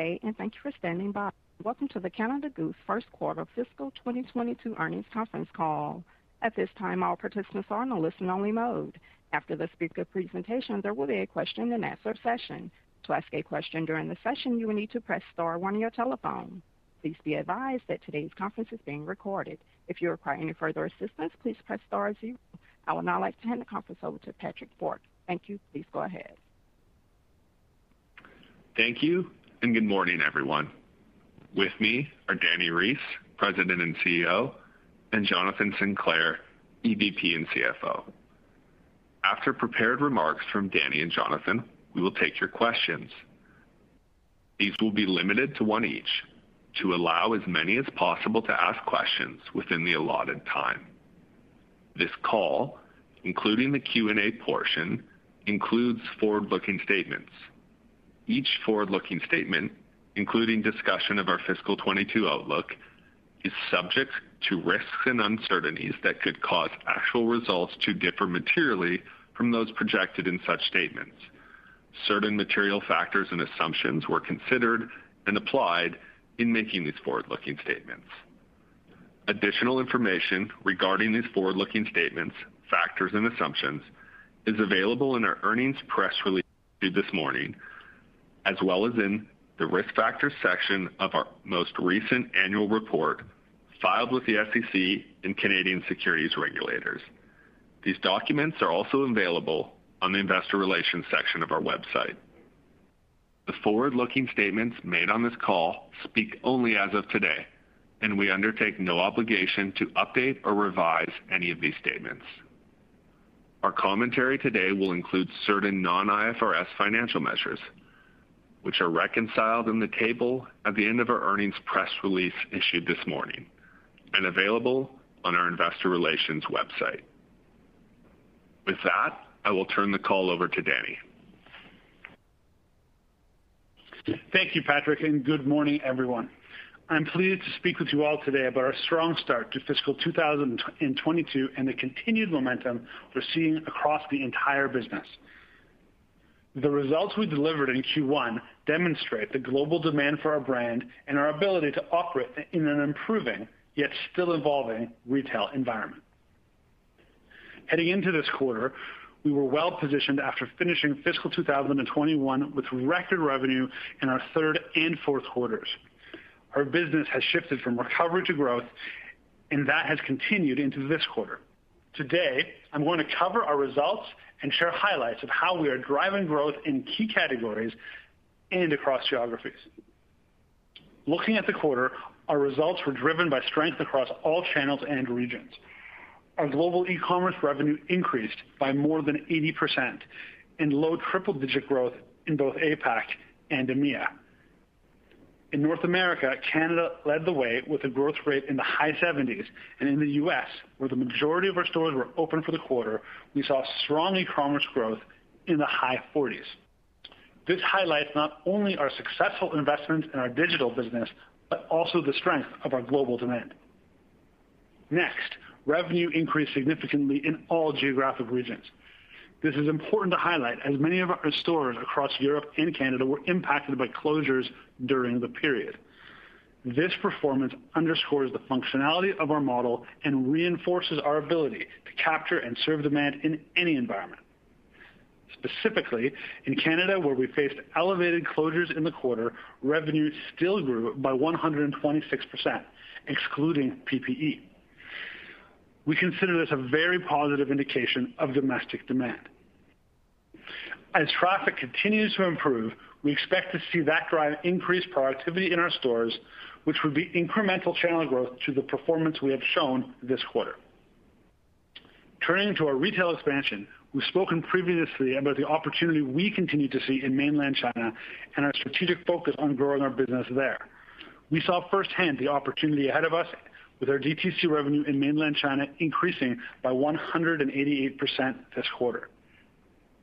Day, and thank you for standing by. Welcome to the Canada Goose first quarter fiscal 2022 earnings conference call. At this time, all participants are in a listen-only mode. After the speaker presentation, there will be a question-and-answer session. To ask a question during the session, you will need to press star one on your telephone. Please be advised that today's conference is being recorded. If you require any further assistance, please press star zero. I would now like to hand the conference over to Patrick Bourke. Thank you. Please go ahead. Thank you, and good morning, everyone. With me are Dani Reiss, President and CEO, and Jonathan Sinclair, EVP and CFO. After prepared remarks from Dani and Jonathan, we will take your questions. These will be limited to one each to allow as many as possible to ask questions within the allotted time. This call, including the Q&A portion, includes forward-looking statements. Each forward-looking statement, including discussion of our fiscal 2022 outlook, is subject to risks and uncertainties that could cause actual results to differ materially from those projected in such statements. Certain material factors and assumptions were considered and applied in making these forward-looking statements. Additional information regarding these forward-looking statements, factors, and assumptions is available in our earnings press release this morning, as well as in the Risk Factors section of our most recent annual report filed with the SEC and Canadian securities regulators. These documents are also available on the investor relations section of our website. The forward-looking statements made on this call speak only as of today, and we undertake no obligation to update or revise any of these statements. Our commentary today will include certain non-IFRS financial measures, which are reconciled in the table at the end of our earnings press release issued this morning and available on our investor relations website. With that, I will turn the call over to Dani. Thank you, Patrick, and good morning, everyone. I'm pleased to speak with you all today about our strong start to fiscal 2022 and the continued momentum we're seeing across the entire business. The results we delivered in Q1 demonstrate the global demand for our brand and our ability to operate in an improving, yet still evolving retail environment. Heading into this quarter, we were well-positioned after finishing fiscal 2021 with record revenue in our third and fourth quarters. Our business has shifted from recovery to growth, and that has continued into this quarter. Today, I'm going to cover our results and share highlights of how we are driving growth in key categories and across geographies. Looking at the quarter, our results were driven by strength across all channels and regions. Our global e-commerce revenue increased by more than 80% and low triple-digit growth in both APAC and EMEA. In North America, Canada led the way with a growth rate in the high 70s%, and in the U.S., where the majority of our stores were open for the quarter, we saw strong e-commerce growth in the high 40s%. This highlights not only our successful investments in our digital business, but also the strength of our global demand. Next, revenue increased significantly in all geographic regions. This is important to highlight as many of our stores across Europe and Canada were impacted by closures during the period. This performance underscores the functionality of our model and reinforces our ability to capture and serve demand in any environment. Specifically, in Canada, where we faced elevated closures in the quarter, revenue still grew by 126%, excluding PPE. We consider this a very positive indication of domestic demand. As traffic continues to improve, we expect to see that drive increased productivity in our stores, which would be incremental channel growth to the performance we have shown this quarter. Turning to our retail expansion, We've spoken previously about the opportunity we continue to see in mainland China and our strategic focus on growing our business there. We saw firsthand the opportunity ahead of us with our DTC revenue in mainland China increasing by 188% this quarter.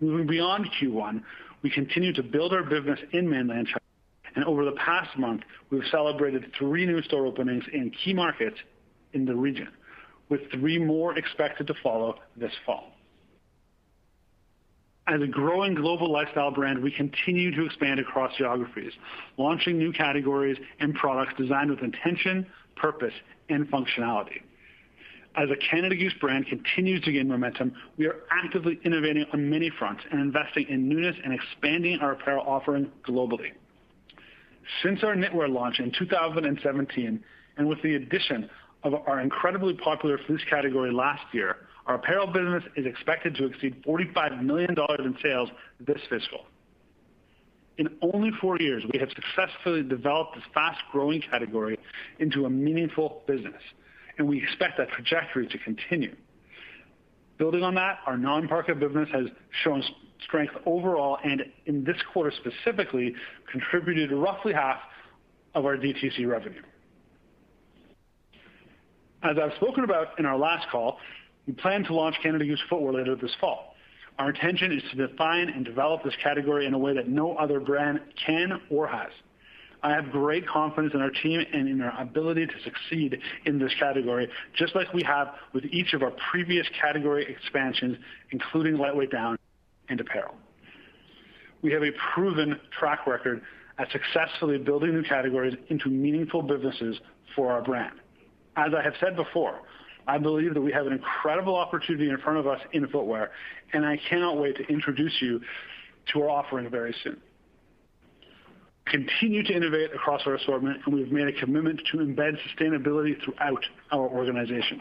Moving beyond Q1, we continue to build our business in mainland China, and over the past month, we've celebrated three new store openings in key markets in the region, with three more expected to follow this fall. As a growing global lifestyle brand, we continue to expand across geographies, launching new categories and products designed with intention, purpose, and functionality. As a Canada Goose brand continues to gain momentum, we are actively innovating on many fronts and investing in newness and expanding our apparel offering globally. Since our knitwear launch in 2017, and with the addition of our incredibly popular fleece category last year, our apparel business is expected to exceed $45 million in sales this fiscal. In only four years, we have successfully developed this fast-growing category into a meaningful business, and we expect that trajectory to continue. Building on that, our non-parka business has shown strength overall, and in this quarter specifically, contributed roughly half of our DTC revenue. As I've spoken about in our last call, we plan to launch Canada Goose footwear later this fall. Our intention is to define and develop this category in a way that no other brand can or has. I have great confidence in our team and in our ability to succeed in this category, just like we have with each of our previous category expansions, including lightweight down and apparel. We have a proven track record at successfully building new categories into meaningful businesses for our brand. As I have said before, I believe that we have an incredible opportunity in front of us in footwear, and I cannot wait to introduce you to our offering very soon. Continue to innovate across our assortment, and we've made a commitment to embed sustainability throughout our organization.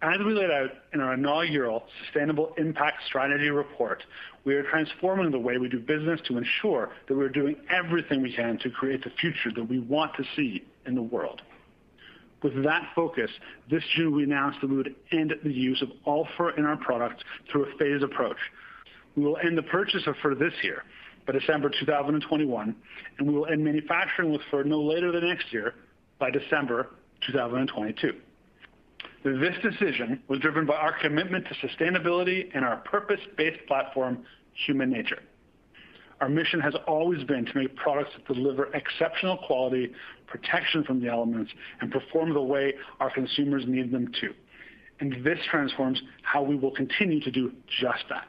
As we laid out in our inaugural Sustainable Impact Strategy report, we are transforming the way we do business to ensure that we're doing everything we can to create the future that we want to see in the world. With that focus, this June, we announced that we would end the use of all fur in our products through a phased approach. We will end the purchase of fur this year, by December 2021, and we will end manufacturing with fur no later than next year, by December 2022. This decision was driven by our commitment to sustainability and our purpose-based platform, HUMANATURE. Our mission has always been to make products that deliver exceptional quality, protection from the elements, and perform the way our consumers need them to. And this transforms how we will continue to do just that.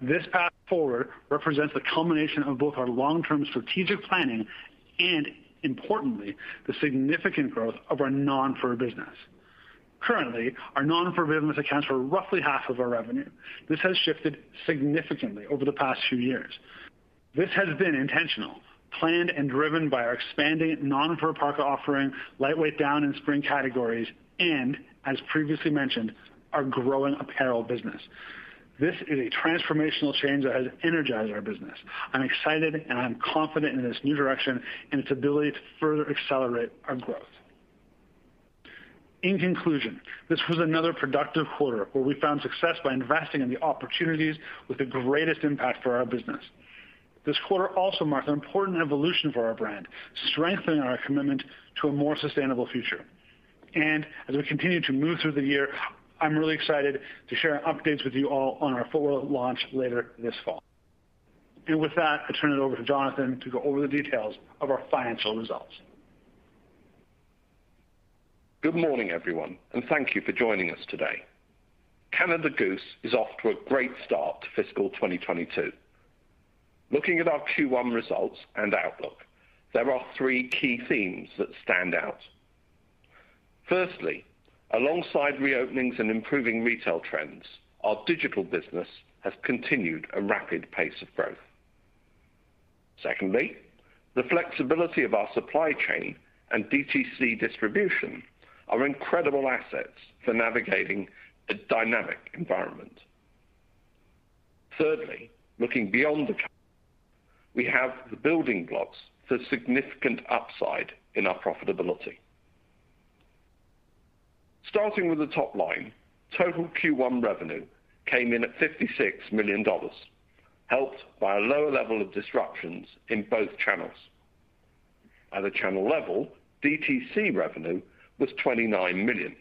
This path forward represents the culmination of both our long-term strategic planning and, importantly, the significant growth of our non-fur business. Currently, our business accounts for roughly half of our revenue. This has shifted significantly over the past few years. This has been intentional, planned, and driven by our expanding non-fur parka offering, lightweight down and spring categories, and, as previously mentioned, our growing apparel business. This is a transformational change that has energized our business. I'm excited, and I'm confident in this new direction and its ability to further accelerate our growth. In conclusion, this was another productive quarter where we found success by investing in the opportunities with the greatest impact for our business. This quarter also marked an important evolution for our brand, strengthening our commitment to a more sustainable future. And as we continue to move through the year, I'm really excited to share updates with you all on our footwear launch later this fall. And with that, I turn it over to Jonathan to go over the details of our financial results. Good morning, everyone, and thank you for joining us today. Canada Goose is off to a great start to fiscal 2022. Looking at our Q1 results and outlook, there are three key themes that stand out. Firstly, alongside reopenings and improving retail trends, our digital business has continued a rapid pace of growth. Secondly, the flexibility of our supply chain and DTC distribution are incredible assets for navigating a dynamic environment. Thirdly, looking beyond the current, we have the building blocks for significant upside in our profitability. Starting with the top line, total Q1 revenue came in at $56 million, helped by a lower level of disruptions in both channels. At a channel level, DTC revenue was 29 million.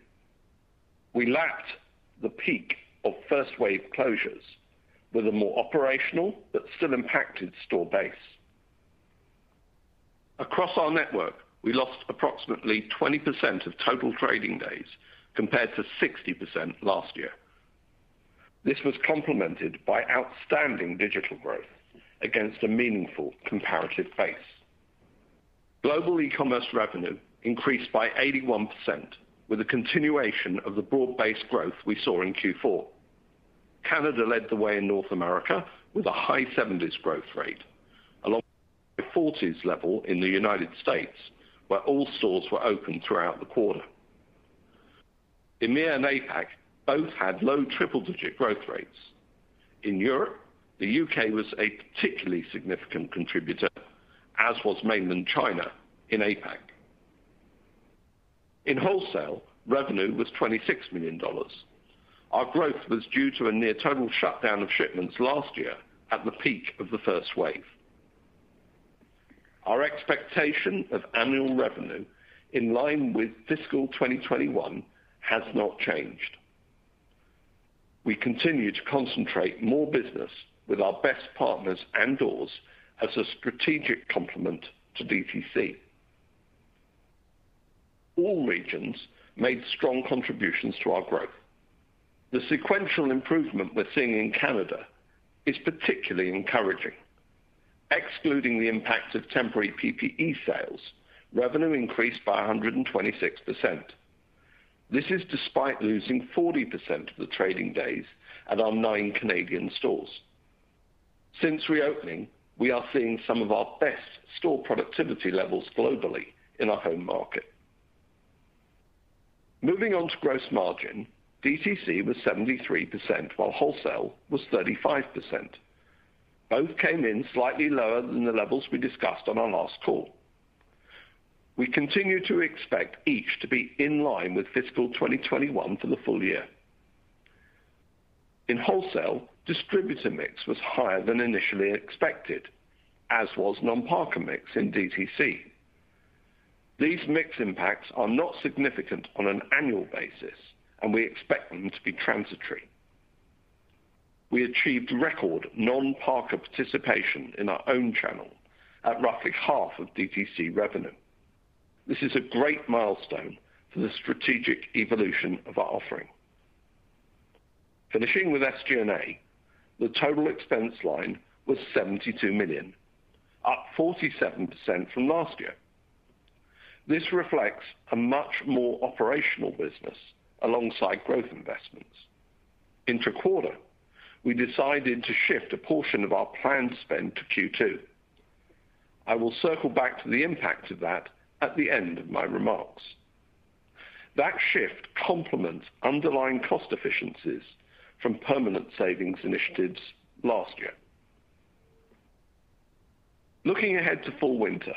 We lapped the peak of first wave closures with a more operational but still impacted store base. Across our network, we lost approximately 20% of total trading days compared to 60% last year. This was complemented by outstanding digital growth against a meaningful comparative base. Global e-commerce revenue increased by 81% with a continuation of the broad-based growth we saw in Q4. Canada led the way in North America with a high 70s growth rate, along with a 40s level in the United States, where all stores were open throughout the quarter. EMEA and APAC both had low triple-digit growth rates. In Europe, the U.K. was a particularly significant contributor, as was mainland China in APAC. In wholesale, revenue was $26 million. Our growth was due to a near total shutdown of shipments last year at the peak of the first wave. Our expectation of annual revenue in line with fiscal 2021 has not changed. We continue to concentrate more business with our best partners and doors as a strategic complement to DTC. All regions made strong contributions to our growth. The sequential improvement we're seeing in Canada is particularly encouraging. Excluding the impact of temporary PPE sales, revenue increased by 126%. This is despite losing 40% of the trading days at our nine Canadian stores. Since reopening, we are seeing some of our best store productivity levels globally in our home market. Moving on to gross margin, DTC was 73%, while wholesale was 35%. Both came in slightly lower than the levels we discussed on our last call. We continue to expect each to be in line with fiscal 2021 for the full year. In wholesale, distributor mix was higher than initially expected, as was non-parka mix in DTC. These mix impacts are not significant on an annual basis, and we expect them to be transitory. We achieved record non-parka participation in our own channel at roughly half of DTC revenue. This is a great milestone for the strategic evolution of our offering. Finishing with SG&A, the total expense line was 72 million, up 47% from last year. This reflects a much more operational business alongside growth investments. Intra-quarter, we decided to shift a portion of our planned spend to Q2. I will circle back to the impact of that at the end of my remarks. That shift complements underlying cost efficiencies from permanent savings initiatives last year. Looking ahead to fall/winter,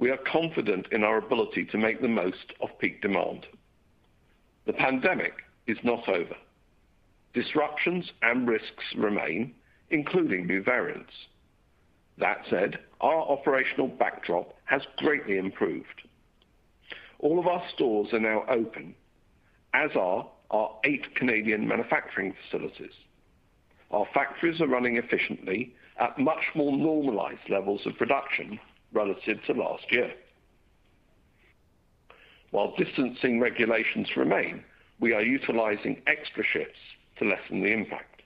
we are confident in our ability to make the most of peak demand. The pandemic is not over. Disruptions and risks remain, including new variants. That said, our operational backdrop has greatly improved. All of our stores are now open, as are our eight Canadian manufacturing facilities. Our factories are running efficiently at much more normalized levels of production relative to last year. While distancing regulations remain, we are utilizing extra shifts to lessen the impact.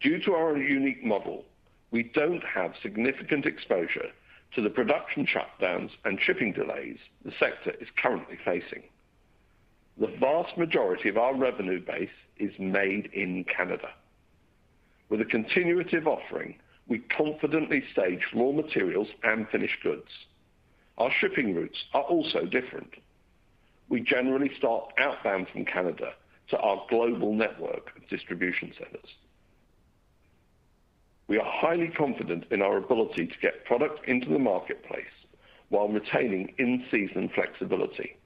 Due to our unique model, we don't have significant exposure to the production shutdowns and shipping delays the sector is currently facing. The vast majority of our revenue base is made in Canada. With a continuative offering, we confidently stage raw materials and finished goods. Our shipping routes are also different. We generally start outbound from Canada to our global network of distribution centers. We are highly confident in our ability to get product into the marketplace while retaining in-season flexibility.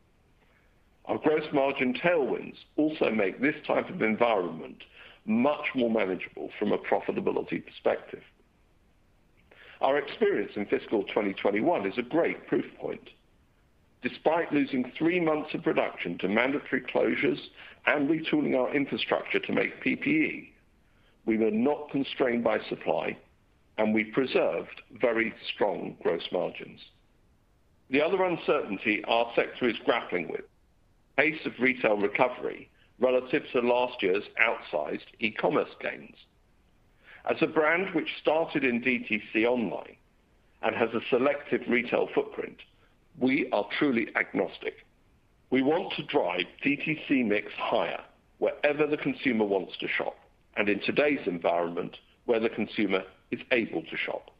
Our gross margin tailwinds also make this type of environment much more manageable from a profitability perspective. Our experience in fiscal 2021 is a great proof point. Despite losing three months of production to mandatory closures and retooling our infrastructure to make PPE, we were not constrained by supply, and we preserved very strong gross margins. The other uncertainty our sector is grappling with, pace of retail recovery relative to last year's outsized e-commerce gains. As a brand which started in DTC online and has a selective retail footprint, we are truly agnostic. We want to drive DTC mix higher wherever the consumer wants to shop, and in today's environment, where the consumer is able to shop.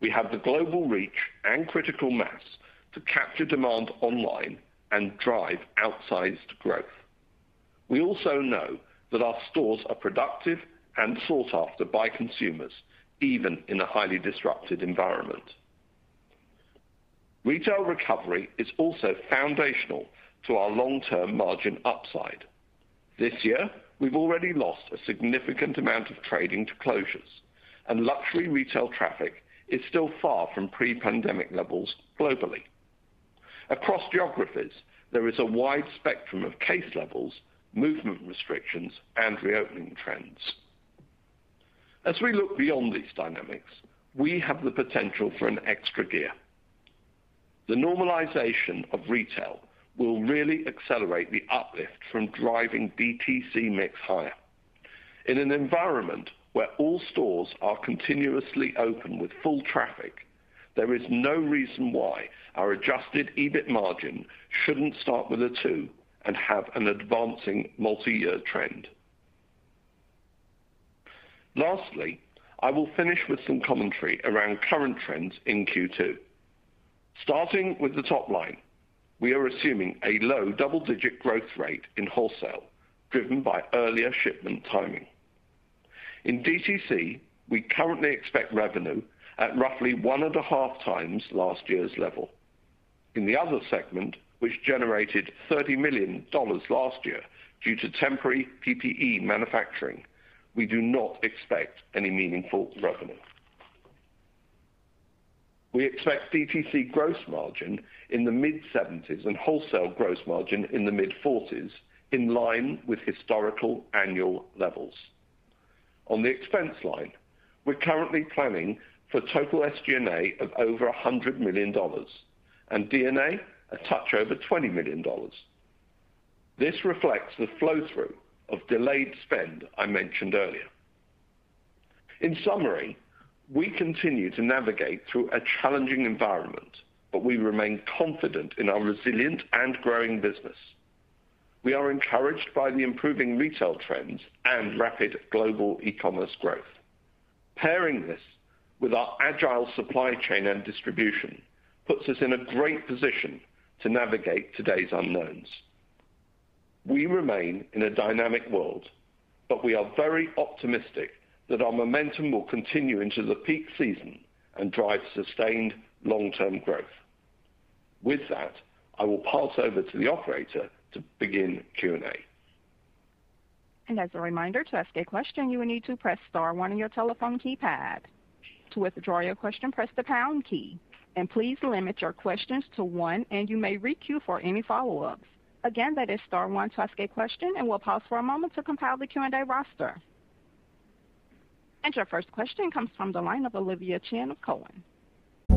We have the global reach and critical mass to capture demand online and drive outsized growth. We also know that our stores are productive and sought after by consumers, even in a highly disrupted environment. Retail recovery is also foundational to our long-term margin upside. This year, we've already lost a significant amount of trading to closures, and luxury retail traffic is still far from pre-pandemic levels globally. Across geographies, there is a wide spectrum of case levels, movement restrictions, and reopening trends. As we look beyond these dynamics, we have the potential for an extra gear. The normalization of retail will really accelerate the uplift from driving DTC mix higher. In an environment where all stores are continuously open with full traffic, there is no reason why our adjusted EBIT margin shouldn't start with a two and have an advancing multi-year trend. Lastly, I will finish with some commentary around current trends in Q2. Starting with the top line, we are assuming a low double-digit growth rate in wholesale, driven by earlier shipment timing. In DTC, we currently expect revenue at roughly 1.5x last year's level. In the other segment, which generated $30 million last year due to temporary PPE manufacturing, we do not expect any meaningful revenue. We expect DTC gross margin in the mid-70s and wholesale gross margin in the mid-40s, in line with historical annual levels. On the expense line, we're currently planning for total SG&A of over $100 million and D&A a touch over $20 million. This reflects the flow-through of delayed spend I mentioned earlier. In summary, we continue to navigate through a challenging environment, but we remain confident in our resilient and growing business. We are encouraged by the improving retail trends and rapid global e-commerce growth. Pairing this with our agile supply chain and distribution puts us in a great position to navigate today's unknowns. We remain in a dynamic world, but we are very optimistic that our momentum will continue into the peak season and drive sustained long-term growth. With that, I will pass over to the operator to begin Q&A. And as a reminder, to ask a question, you will need to press star one on your telephone keypad. To withdraw your question, press the pound key. And please limit your questions to one, and you may re-queue for any follow-ups. Again, that is star one to ask a question, and we'll pause for a moment to compile the Q&A roster. And your first question comes from the line of Oliver Chen of Cowen.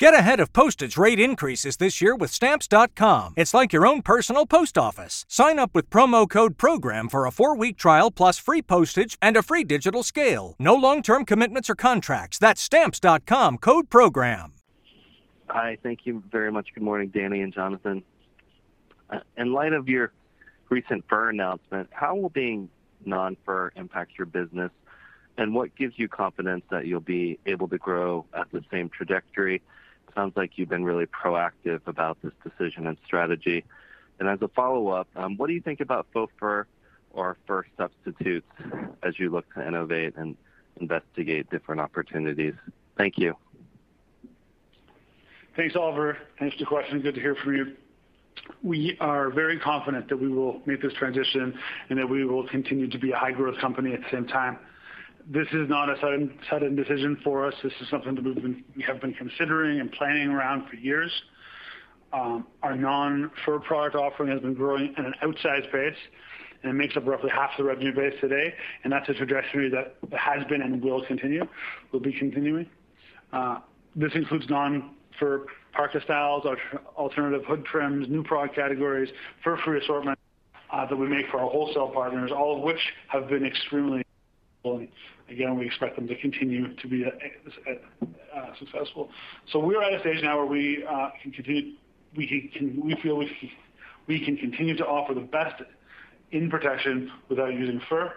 Get ahead of postage rate increases this year with Stamps.com. It's like your own personal post office. Sign up with promo code PROGRAM for a four week trial plus free postage and a free digital scale. No long term commitments or contracts. That's Stamps.com code PROGRAM. Hi, thank you very much. Good morning, Dani and Jonathan. Uh, in light of your recent fur announcement, how will being non-fur impact your business, and what gives you confidence that you'll be able to grow at the same trajectory? Sounds like you've been really proactive about this decision and strategy. And as a follow-up, um, what do you think about fur or fur substitutes as you look to innovate and investigate different opportunities? Thank you. Thanks, Oliver. Thanks for the question. Good to hear from you. We are very confident that we will make this transition and that we will continue to be a high-growth company at the same time. This is not a sudden decision for us. This is something that we have been considering and planning around for years. Um, our non-fur product offering has been growing at an outsized pace, and it makes up roughly half the revenue base today, and that's a trajectory that has been and will continue, will be continuing. Uh, this includes non-fur parka styles, alternative hood trims, new product categories, fur-free assortment uh, that we make for our wholesale partners, all of which have been extremely. And again, we expect them to continue to be uh, uh, successful. So we're at a stage now where we uh can continue, we can we feel we can continue to offer the best in protection without using fur.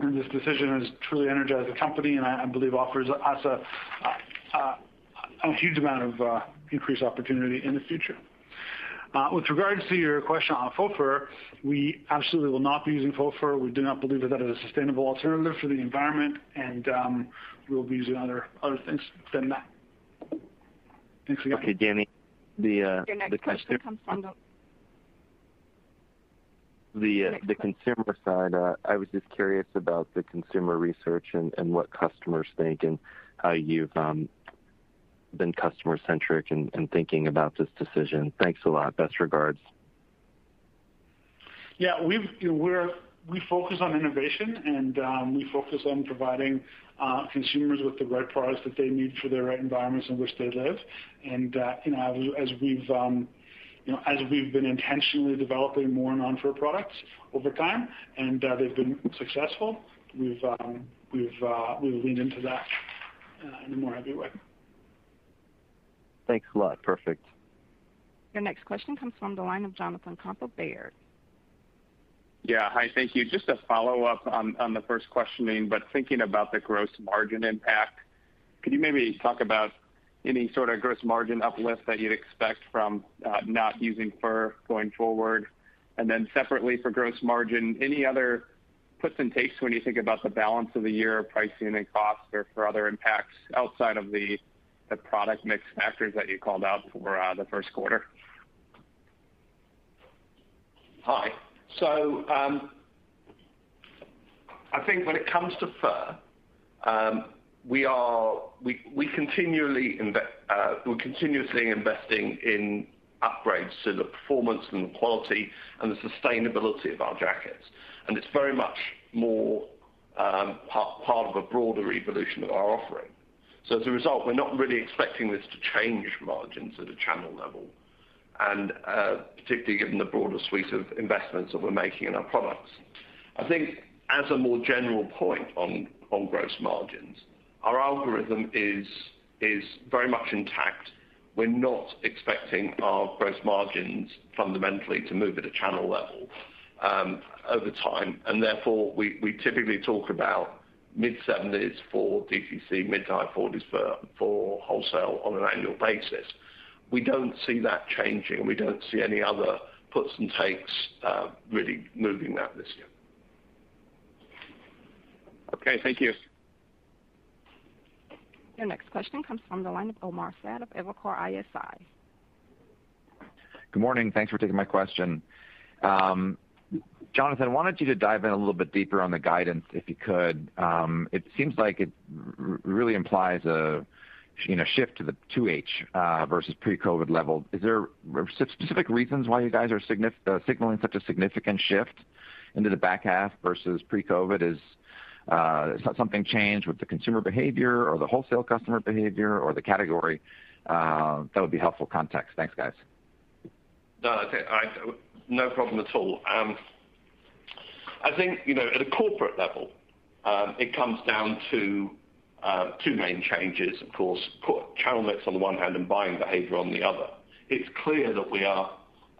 And this decision has truly energized the company, and I believe offers us a huge amount of uh, increased opportunity in the future. Uh, with regards to your question on faux we absolutely will not be using faux. We do not believe that that is a sustainable alternative for the environment, and um, we'll be using other things than that. Thanks again. Okay, Dani. Uh, your next question comes from the uh, consumer side, I was just curious about the consumer research and what customers think and how you've um, been customer-centric in thinking about this decision. Thanks a lot. Best regards. Yeah. We focus on innovation, and um, we focus on providing uh, consumers with the right products that they need for the right environments in which they live. Uh, as um, as we've been intentionally developing more non-fur products over time, and uh, they've been successful, we've um, leaned into that in a more heavy way. Thanks a lot. Perfect. Your next question comes from the line of Jonathan Komp of Baird. Yeah. Hi, thank you. Just a follow-up on the first questioning, but thinking about the gross margin impact, could you maybe talk about any sort of gross margin uplift that you'd expect from uh, not using fur going forward? And then separately for gross margin, any other puts and takes when you think about the balance of the year pricing and costs or for other impacts outside of the product mix factors that you called out for the first quarter? Hi. So um I think when it comes to fur, we're we we continually inve uh continuously investing in upgrades to the performance and the quality and the sustainability of our jackets. And it's very much more part of a broader evolution of our offering. So as a result, we're not really expecting this to change margins at a channel level, and uh, particularly given the broader suite of investments that we're making in our products. I think as a more general point on gross margins, our algorithm is very much intact. We're not expecting our gross margins fundamentally to move at a channel level um, over time. And therefore, we typically talk about mid-70s for DTC, mid to high 40s for wholesale on an annual basis. We don't see that changing, and we don't see any other puts and takes uh, really moving that this year. Okay. Thank you. Your next question comes from the line of Omar Saad of Evercore ISI. Good morning. Thanks for taking my question. Um, Jonathan, wanted you to dive in a little bit deeper on the guidance, if you could. Um, it seems like it really implies a shift to the 2H uh, versus pre-COVID level. Is there specific reasons why you guys are uh, signaling such a significant shift into the back half versus pre-COVID? Has uh, something changed with the consumer behavior or the wholesale customer behavior or the category? That would be helpful context. Thanks, guys. No problem at all. Um, I think, you know, at a corporate level, um, it comes down to um, two main changes, of course, channel mix on the one hand and buying behavior on the other. It's clear that we are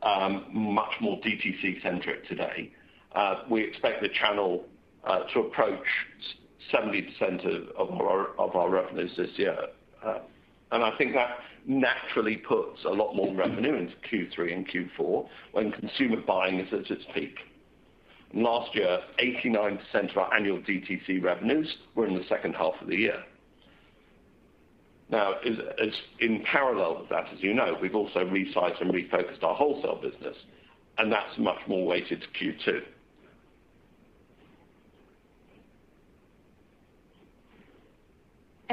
um, much more DTC-centric today. Uh, we expect the channel uh, to approach 70% of our revenues this year. Uh, and I think that naturally puts a lot more revenue into Q3 and Q4 when consumer buying is at its peak. Last year, 89% of our annual DTC revenues were in the second half of the year. Now, in parallel with that, as you know, we've also resized and refocused our wholesale business, and that's much more weighted to Q2.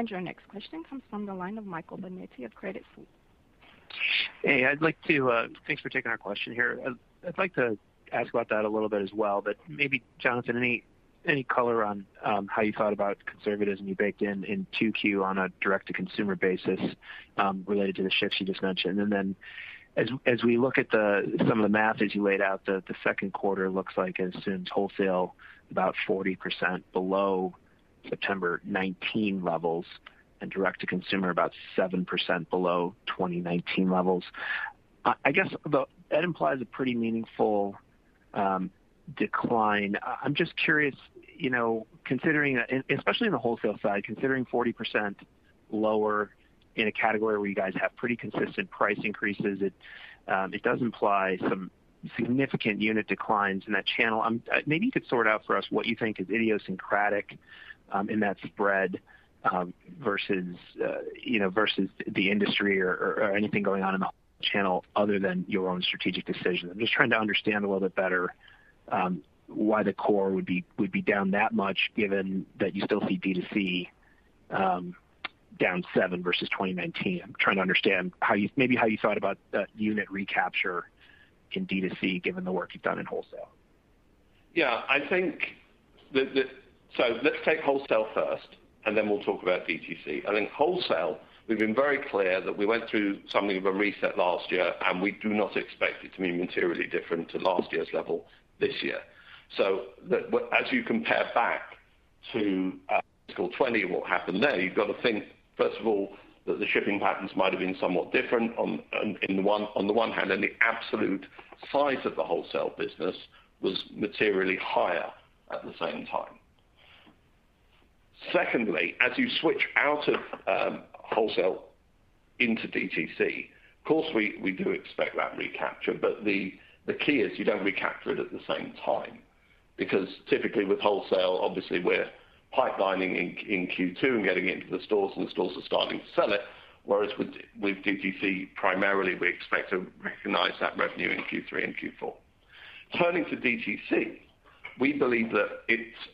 Your next question comes from the line of Michael Binetti of Credit Suisse. Hey, I'd like to uh thanks for taking our question here. I'd like to ask about that a little bit as well, but maybe Jonathan, any color on um, how you thought about conservatism you baked in in 2Q on a direct-to-consumer basis um, related to the shifts you just mentioned? And then as as we look at some of the math as you laid out, the second quarter looks like it assumes wholesale about 40% below September 2019 levels and direct-to-consumer about 7% below 2019 levels. I guess that implies a pretty meaningful Um, decline. I'm just curious, you know, considering, uh, especially in the wholesale side, considering 40% lower in a category where you guys have pretty consistent price increases, it um it does imply some significant unit declines in that channel. Uh, maybe you could sort out for us what you think is idiosyncratic um, in that spread um, versus, uh, you know, versus the industry or anything going on in the channel other than your own strategic decision. I'm just trying to understand a little bit better um, why the core would be down that much, given that you still see D2C um, down 7 versus 2019. I'm trying to understand how you maybe how you thought about unit recapture in D2C, given the work you've done in wholesale. Yeah. I think the the so let's take wholesale first, and then we'll talk about DTC. I think wholesale, we've been very clear that we went through something of a reset last year, and we do not expect it to be materially different to last year's level this year. So as you compare back to uh, fiscal 2020, what happened there, you've got to think, first of all, that the shipping patterns might have been somewhat different on, on the one hand, and the absolute size of the wholesale business was materially higher at the same time. Secondly, as you switch out of um, wholesale into DTC, of course, we do expect that recapture, but the key is you don't recapture it at the same time. Because typically with wholesale, obviously we're pipelining in in Q2 and getting it into the stores, and the stores are starting to sell it. Whereas with DTC, primarily, we expect to recognize that revenue in Q3 and Q4. Turning to DTC, we believe that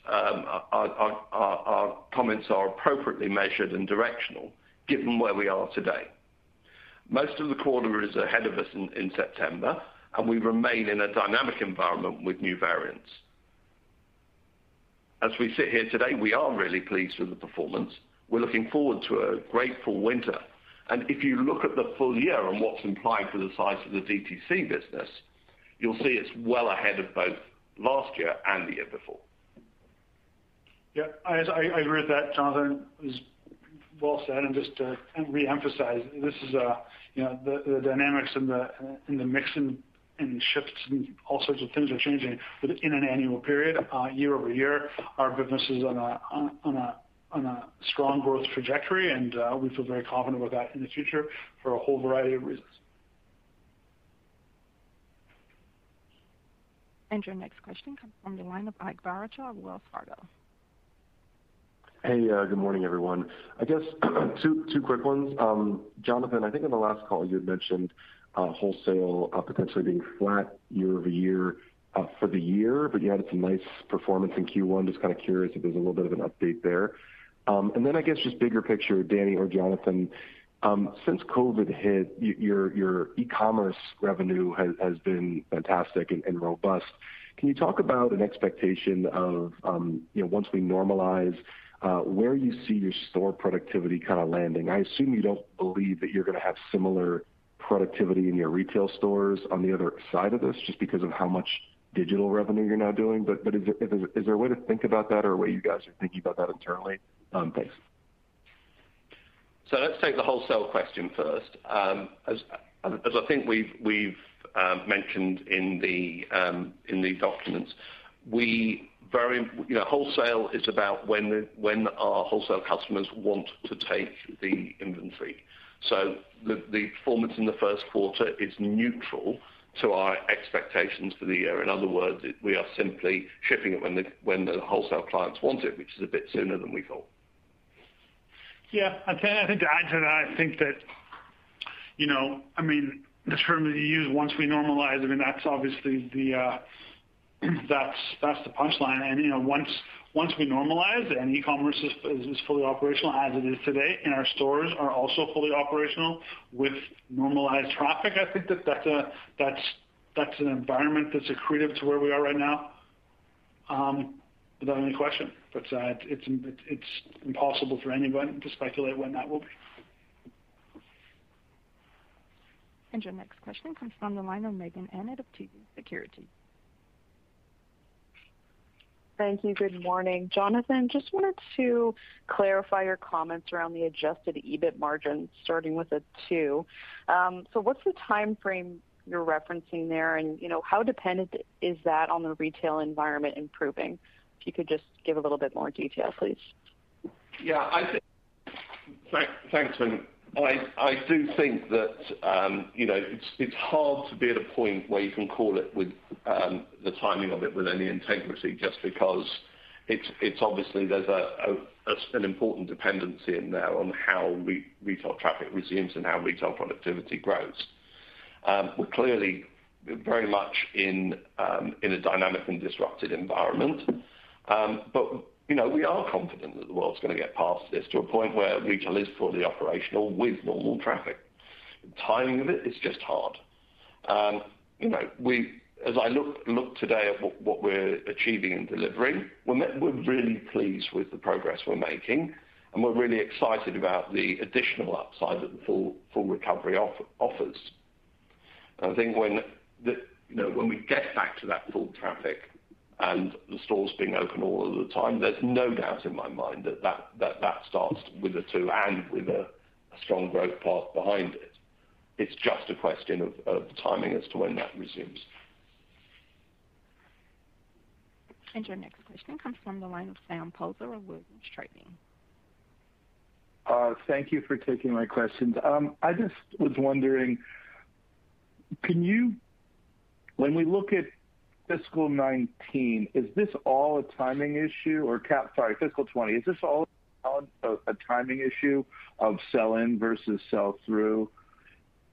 um, our comments are appropriately measured and directional given where we are today. Most of the quarter is ahead of us in September, and we remain in a dynamic environment with new variants. As we sit here today, we are really pleased with the performance. We're looking forward to a great full winter. And if you look at the full year and what's implied for the size of the DTC business, you'll see it's well ahead of both last year and the year before. Yeah, I agree with that, Jonathan. It was well said. And just to reemphasize, this is uh, you know the dynamics and the in the mix and shifts and all sorts of things are changing within an annual period. Uh, Year-over-year, our business is on a on on a on a strong growth trajectory, and uh, we feel very confident about that in the future for a whole variety of reasons. And your next question comes from the line of Ike Boruchow of Wells Fargo. Hey, uh, good morning, everyone. I guess two quick ones. Um, Jonathan, I think on the last call you had mentioned uh, wholesale uh, potentially being flat year-over-year for the year, but you had some nice performance in Q1. Just kind of curious if there's a little bit of an update there. Um and then I guess just bigger picture, Dani or Jonathan, Um, since COVID hit, your e-commerce revenue has been fantastic and robust. Can you talk about an expectation of um you know, once we normalize, uh, where you see your store productivity kind of landing? I assume you don't believe that you're going to have similar productivity in your retail stores on the other side of this, just because of how much digital revenue you're now doing. Is there a way to think about that or a way you guys are thinking about that internally? Um, thanks. So let's take the wholesale question first. As I think we've mentioned in the um in the documents, we very you know wholesale is about when when our wholesale customers want to take the inventory. So the the performance in the first quarter is neutral to our expectations for the year. In other words, we are simply shipping it when the when the wholesale clients want it, which is a bit sooner than we thought. Yeah. I think to add to that, I think that you know, I mean, the term that you use, once we normalize, I mean, that's obviously the uh that's that's the punchline. And you know, once we normalize and e-commerce is fully operational as it is today, and our stores are also fully operational with normalized traffic, I think that that's an environment that's accretive to where we are right now, without any question. Uh, it's impossible for anyone to speculate when that will be. And your next question comes from the line of Meaghen Annett of TD Securities. Thank you. Good morning. Jonathan, just wanted to clarify your comments around the adjusted EBIT margin starting with a two. Um, what's the timeframe you're referencing there, and how dependent is that on the retail environment improving? If you could just give a little bit more detail, please. Yeah. Thanks, Meaghen. I do think that um, you know, it's hard to be at a point where you can call it with um, the timing of it with any integrity, just because it's it's obviously there's an important dependency in there on how retail traffic resumes and how retail productivity grows. Um, we're clearly very much um, in a dynamic and disrupted environment. Um, but we are confident that the world's going to get past this to a point where retail is fully operational with normal traffic. The timing of it is just hard. Um, you know, As I look today at what we're achieving and delivering, we're really pleased with the progress we're making, and we're really excited about the additional upside that the full recovery offers. I think when we get back to that full traffic and the stores being open all of the time, there's no doubt in my mind that that starts with a two and with a strong growth path behind it. It's just a question of timing as to when that resumes. And your next question comes from the line of Sam Poser of Williams Trading. Uh, thank you for taking my questions. Um, I just was wondering, can you when we look at fiscal 2019, is this all a timing issue or cap sorry, fiscal 2020, is this all a timing issue of sell-in versus sell-through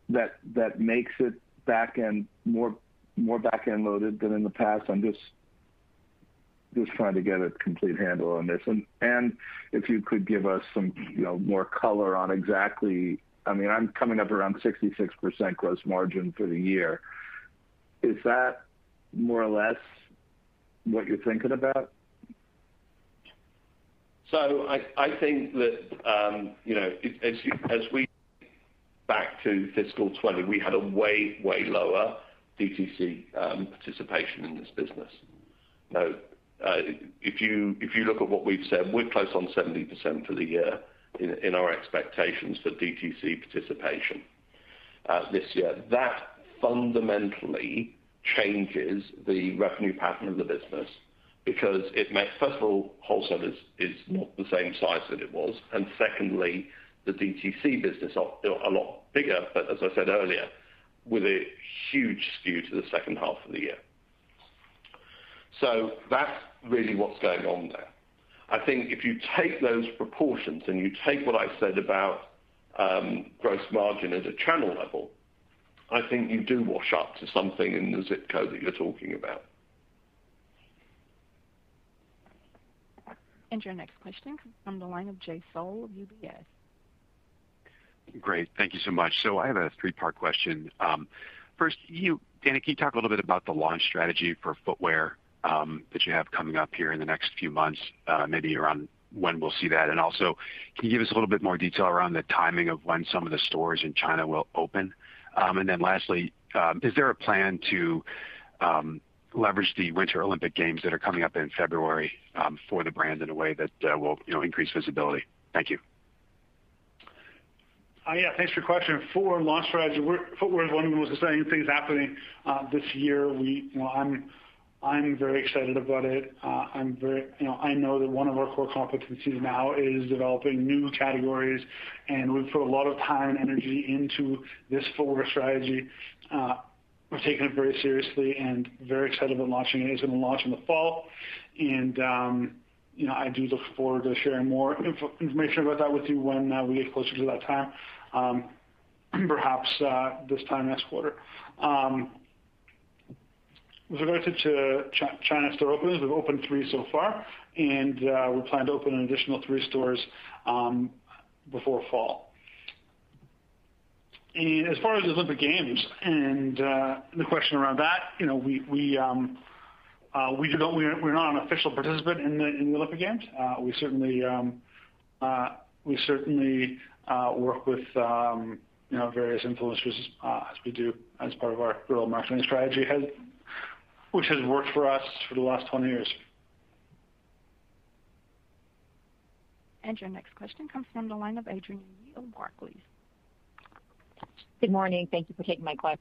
that makes it back end more more back-end loaded than in the past? I'm just trying to get a complete handle on this. And and if you could give us some you know, more color on exactly I mean I'm coming up around 66% gross margin for the year. Is that more or less what you're thinking about? So I think that um, you know, as we back to fiscal 2020, we had a way way lower DTC um, participation in this business. Now, uh, if you look at what we've said, we're close on 70% for the year in our expectations for DTC participation uh, this year. That fundamentally changes the revenue pattern of the business because it makes, first of all, wholesale is not the same size that it was, and secondly, the DTC business are a lot bigger, but as I said earlier, with a huge skew to the second half of the year. So that's really what's going on there. I think if you take those proportions and you take what I said about um, gross margin at a channel level, I think you do wash up to something in the zip code that you're talking about. And your next question comes from the line of Jay Sole of UBS. Great. Thank you so much. So I have a three-part question. Um, first, Dani, can you talk a little bit about the launch strategy for footwear um, that you have coming up here in the next few months, uh, maybe around when we'll see that? And also, can you give us a little bit more detail around the timing of when some of the stores in China will open? Um, lastly, um, is there a plan to um, leverage the Winter Olympic Games that are coming up in February for the brand in a way that uh, will increase visibility? Thank you. Uh, yeah, thanks for your question. Footwear launch strategy. Footwear is one of the most exciting things happening uh, this year. I'm very excited about it. Uh, I know that one of our core competencies now is developing new categories, and we've put a lot of time and energy into this footwear strategy. Uh, we're taking it very seriously and very excited about launching it. It's going to launch in the fall, and um, I do look forward to sharing more information about that with you when uh, we get closer to that time, um, perhaps this time next quarter. Um, With regard to China store openings, we've opened three so far, and uh, we plan to open an additional three stores um, before fall. And as far as the Olympic Games and uh, the question around that, we're not an official participant in the Olympic Games. Uh, we certainly um, work with um, various influencers as we do as part of our guerrilla marketing strategy, which has worked for us for the last 20 years. And your next question comes from the line of Adrienne Yih of Barclays. Good morning. Thank you for taking my question.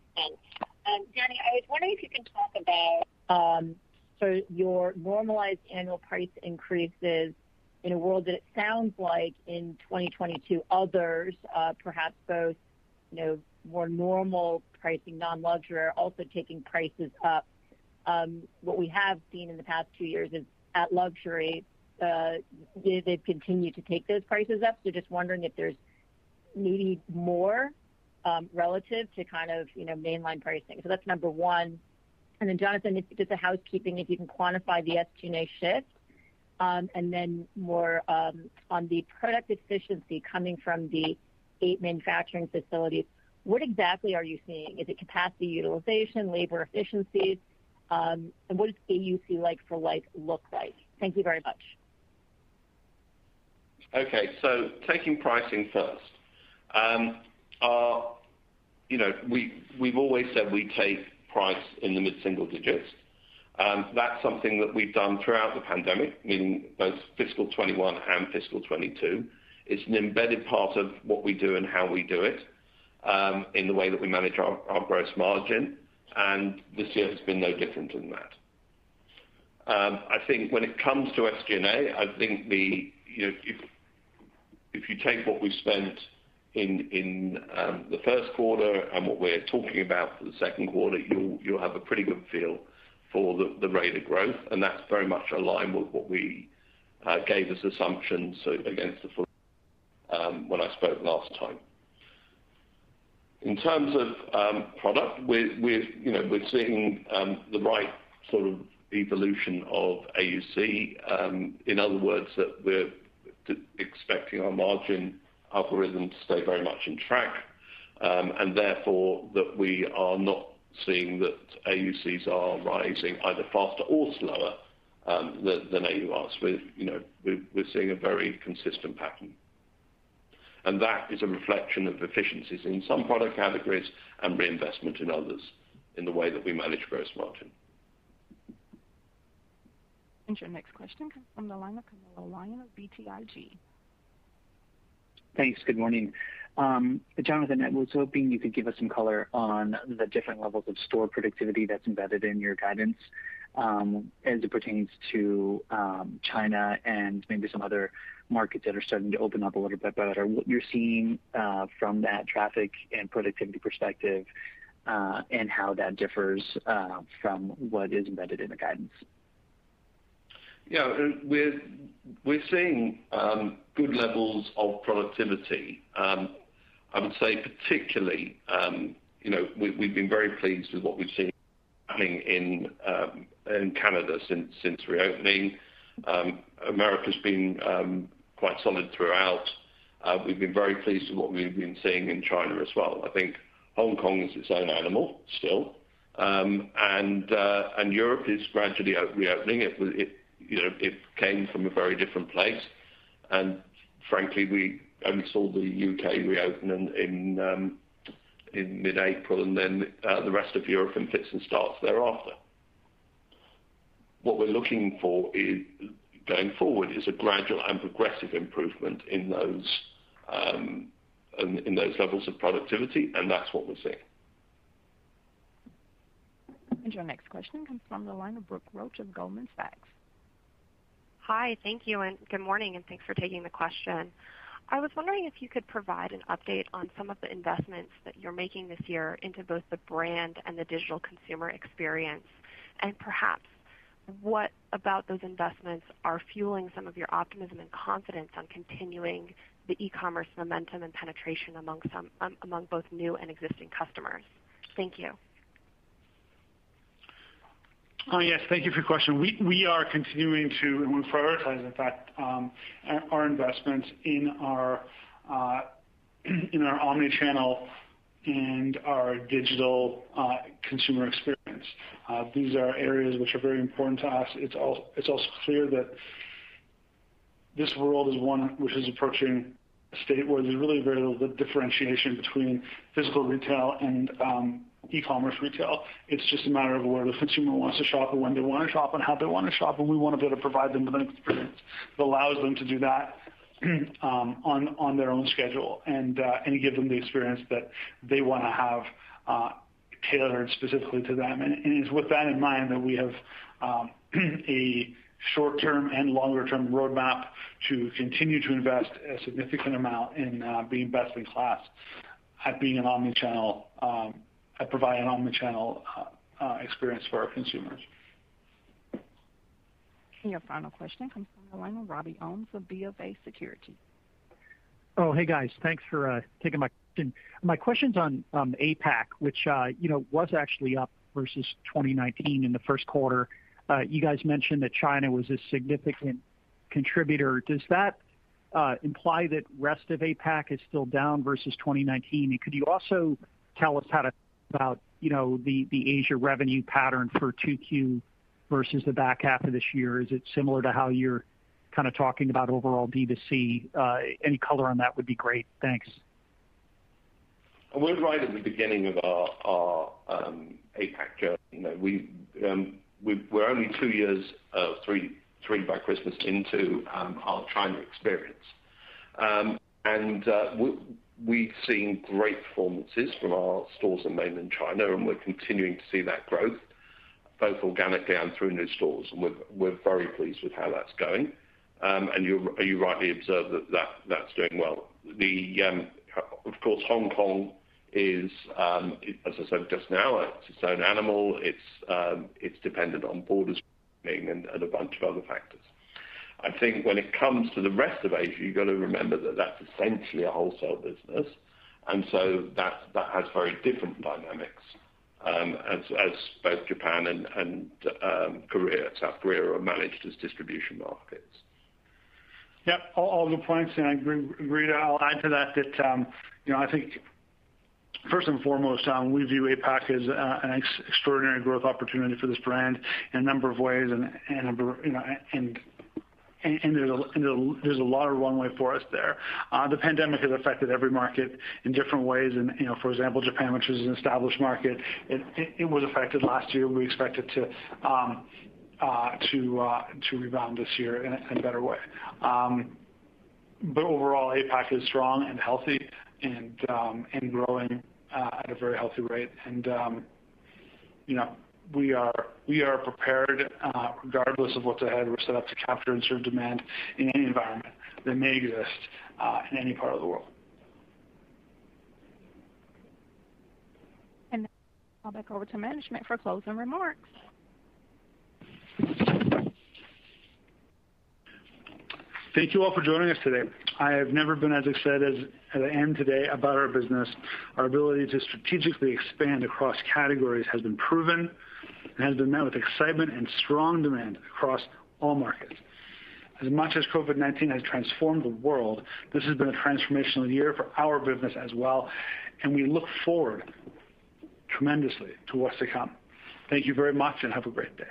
Um, Dani, I was wondering if you can talk about um, sort of your normalized annual price increases in a world that it sounds like in 2022, others, uh, perhaps both you know, more normal pricing, non-luxury, are also taking prices up. Um, what we have seen in the past two years is at luxury, uh, they've continued to take those prices up. So just wondering if there's maybe more um, relative to kind of you know mainline pricing. So that's number one. And then Jonathan, just a housekeeping, if you can quantify the SG&A shift. Um, and then more on the product efficiency coming from the eight manufacturing facilities, what exactly are you seeing? Is it capacity utilization, labor efficiencies? Um, and what does AUC like-for-like look like? Thank you very much. Okay. So taking pricing first. Um, you know, We've always said we take price in the mid-single digits. Um, that's something that we've done throughout the pandemic, meaning both fiscal 2021 and fiscal 2022. It's an embedded part of what we do and how we do it, in the way that we manage our gross margin, and this year has been no different than that. Um, I think when it comes to SG&A, I think if you take what we spent in um, the first quarter and what we're talking about for the second quarter, you'll have a pretty good feel for the rate of growth, and that's very much aligned with what we uh, gave as assumptions against the full um, when I spoke last time. In terms of um, product, we're seeing um, the right sort of evolution of AUC. Um, in other words, that we're expecting our margin algorithm to stay very much on track, and therefore that we are not seeing that AUCs are rising either faster or slower than AURs. We're seeing a very consistent pattern. And that is a reflection of efficiencies in some product categories and reinvestment in others in the way that we manage gross margin. And your next question comes from the line of Camilo Lyon of BTIG. Thanks. Good morning. Um, Jonathan, I was hoping you could give us some color on the different levels of store productivity that's embedded in your guidance um, as it pertains to um, China and maybe some other markets that are starting to open up a little bit better. What you're seeing uh, from that traffic and productivity perspective, uh, and how that differs uh, from what is embedded in the guidance. Yeah. We're seeing um, good levels of productivity. Um, I would say particularly, um you know we've been very pleased with what we've seen happening in um, Canada since reopening. America's been quite solid throughout. We've been very pleased with what we've been seeing in China as well. I think Hong Kong is its own animal still. Um and uh and Europe is gradually reopening. It you know, it came from a very different place. And frankly, we only saw the U.K. reopen in um in mid-April, and then the rest of Europe in fits and starts thereafter. What we're looking for going forward is a gradual and progressive improvement in those um, in those levels of productivity, and that's what we're seeing. And your next question comes from the line of Brooke Roach of Goldman Sachs. Hi. Thank you, and good morning, and thanks for taking the question. I was wondering if you could provide an update on some of the investments that you're making this year into both the brand and the digital consumer experience, and perhaps what about those investments are fueling some of your optimism and confidence on continuing the e-commerce momentum and penetration among um, both new and existing customers. Thank you. Oh, yes. Thank you for your question. We are continuing to, and we prioritize, in fact, um, our investments in our uh, omni-channel and our digital uh, consumer experience. Uh, these are areas which are very important to us. It's also clear that this world is one which is approaching a state where there's really very little differentiation between physical retail and um, e-commerce retail. It's just a matter of where the consumer wants to shop and when they want to shop and how they want to shop, and we want to be able to provide them with an experience that allows them to do that Um, on their own schedule uh, and give them the experience that they want to have uh, tailored specifically to them. And it's with that in mind that we have um, a short-term and longer-term roadmap to continue to invest a significant amount in uh, being best in class at being an omni-channel, um, at providing an omni-channel experience for our consumers. Your final question comes from the line of Robbie Ohmes of BofA Securities. Oh, hey, guys. Thanks for uh, taking my question. My question's on um, APAC, which uh, was actually up versus 2019 in the first quarter. Uh, you guys mentioned that China was a significant contributor. Does that imply that rest of APAC is still down versus 2019? Could you also tell us how about the Asia revenue pattern for 2Q versus the back half of this year? Is it similar to how you're kind of talking about overall D2C? Uh, any color on that would be great. Thanks. We're right at the beginning of our um, APAC journey. Um, we're only two years, uh, three by Christmas, into um, our China experience. And uh, we've seen great performances from our stores in mainland China, and we're continuing to see that growth, both organically and through new stores. And we're very pleased with how that's going. Um, you rightly observed that that's doing well. Um, of course, Hong Kong is, um, as I said just now, it's its own animal. It's dependent on borders and a bunch of other factors. I think when it comes to the rest of Asia, you've got to remember that that's essentially a wholesale business, and so that has very different dynamics as both Japan and South Korea are managed as distribution markets. Yep. All good points, and I agree. I'll add to that that um you know, I think first and foremost, um, we view APAC as uh, an extraordinary growth opportunity for this brand in a number of ways, and and number you know and and there's a lot of runway for us there. Uh, the pandemic has affected every market in different ways. And you know, for example, Japan, which is an established market, it was affected last year. We expect it to um, Uh, rebound this year in a better way. Um but overall, APAC is strong and healthy and um, growing uh, at a very healthy rate. And um, we are prepared, uh, regardless of what's ahead. We're set up to capture and serve demand in any environment that may exist in any part of the world. And now back over to management for closing remarks. Thank you all for joining us today. I have never been as excited as I am today about our business. Our ability to strategically expand across categories has been proven and has been met with excitement and strong demand across all markets. As much as COVID-19 has transformed the world, this has been a transformational year for our business as well, and we look forward tremendously to what's to come. Thank you very much, and have a great day.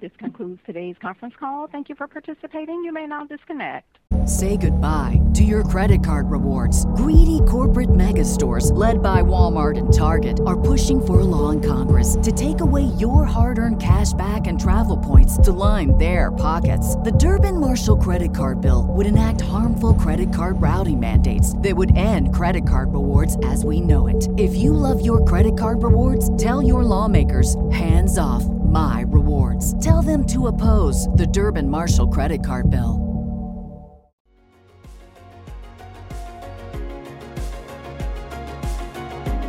This concludes today's conference call. Thank you for participating. You may now disconnect. Say goodbye to your credit card rewards. Greedy corporate mega stores, led by Walmart and Target, are pushing for a law in Congress to take away your hard earned cash back and travel points to line their pockets. The Durbin Marshall credit card bill would enact harmful credit card routing mandates that would end credit card rewards as we know it. If you love your credit card rewards, tell your lawmakers hands off my rewards. Tell them to oppose the Durbin Marshall credit card bill.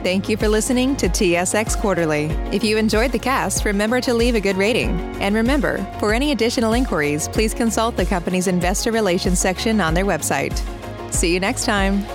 Thank you for listening to TSX Quarterly. If you enjoyed the cast, remember to leave a good rating. And remember, for any additional inquiries, please consult the company's investor relations section on their website. See you next time.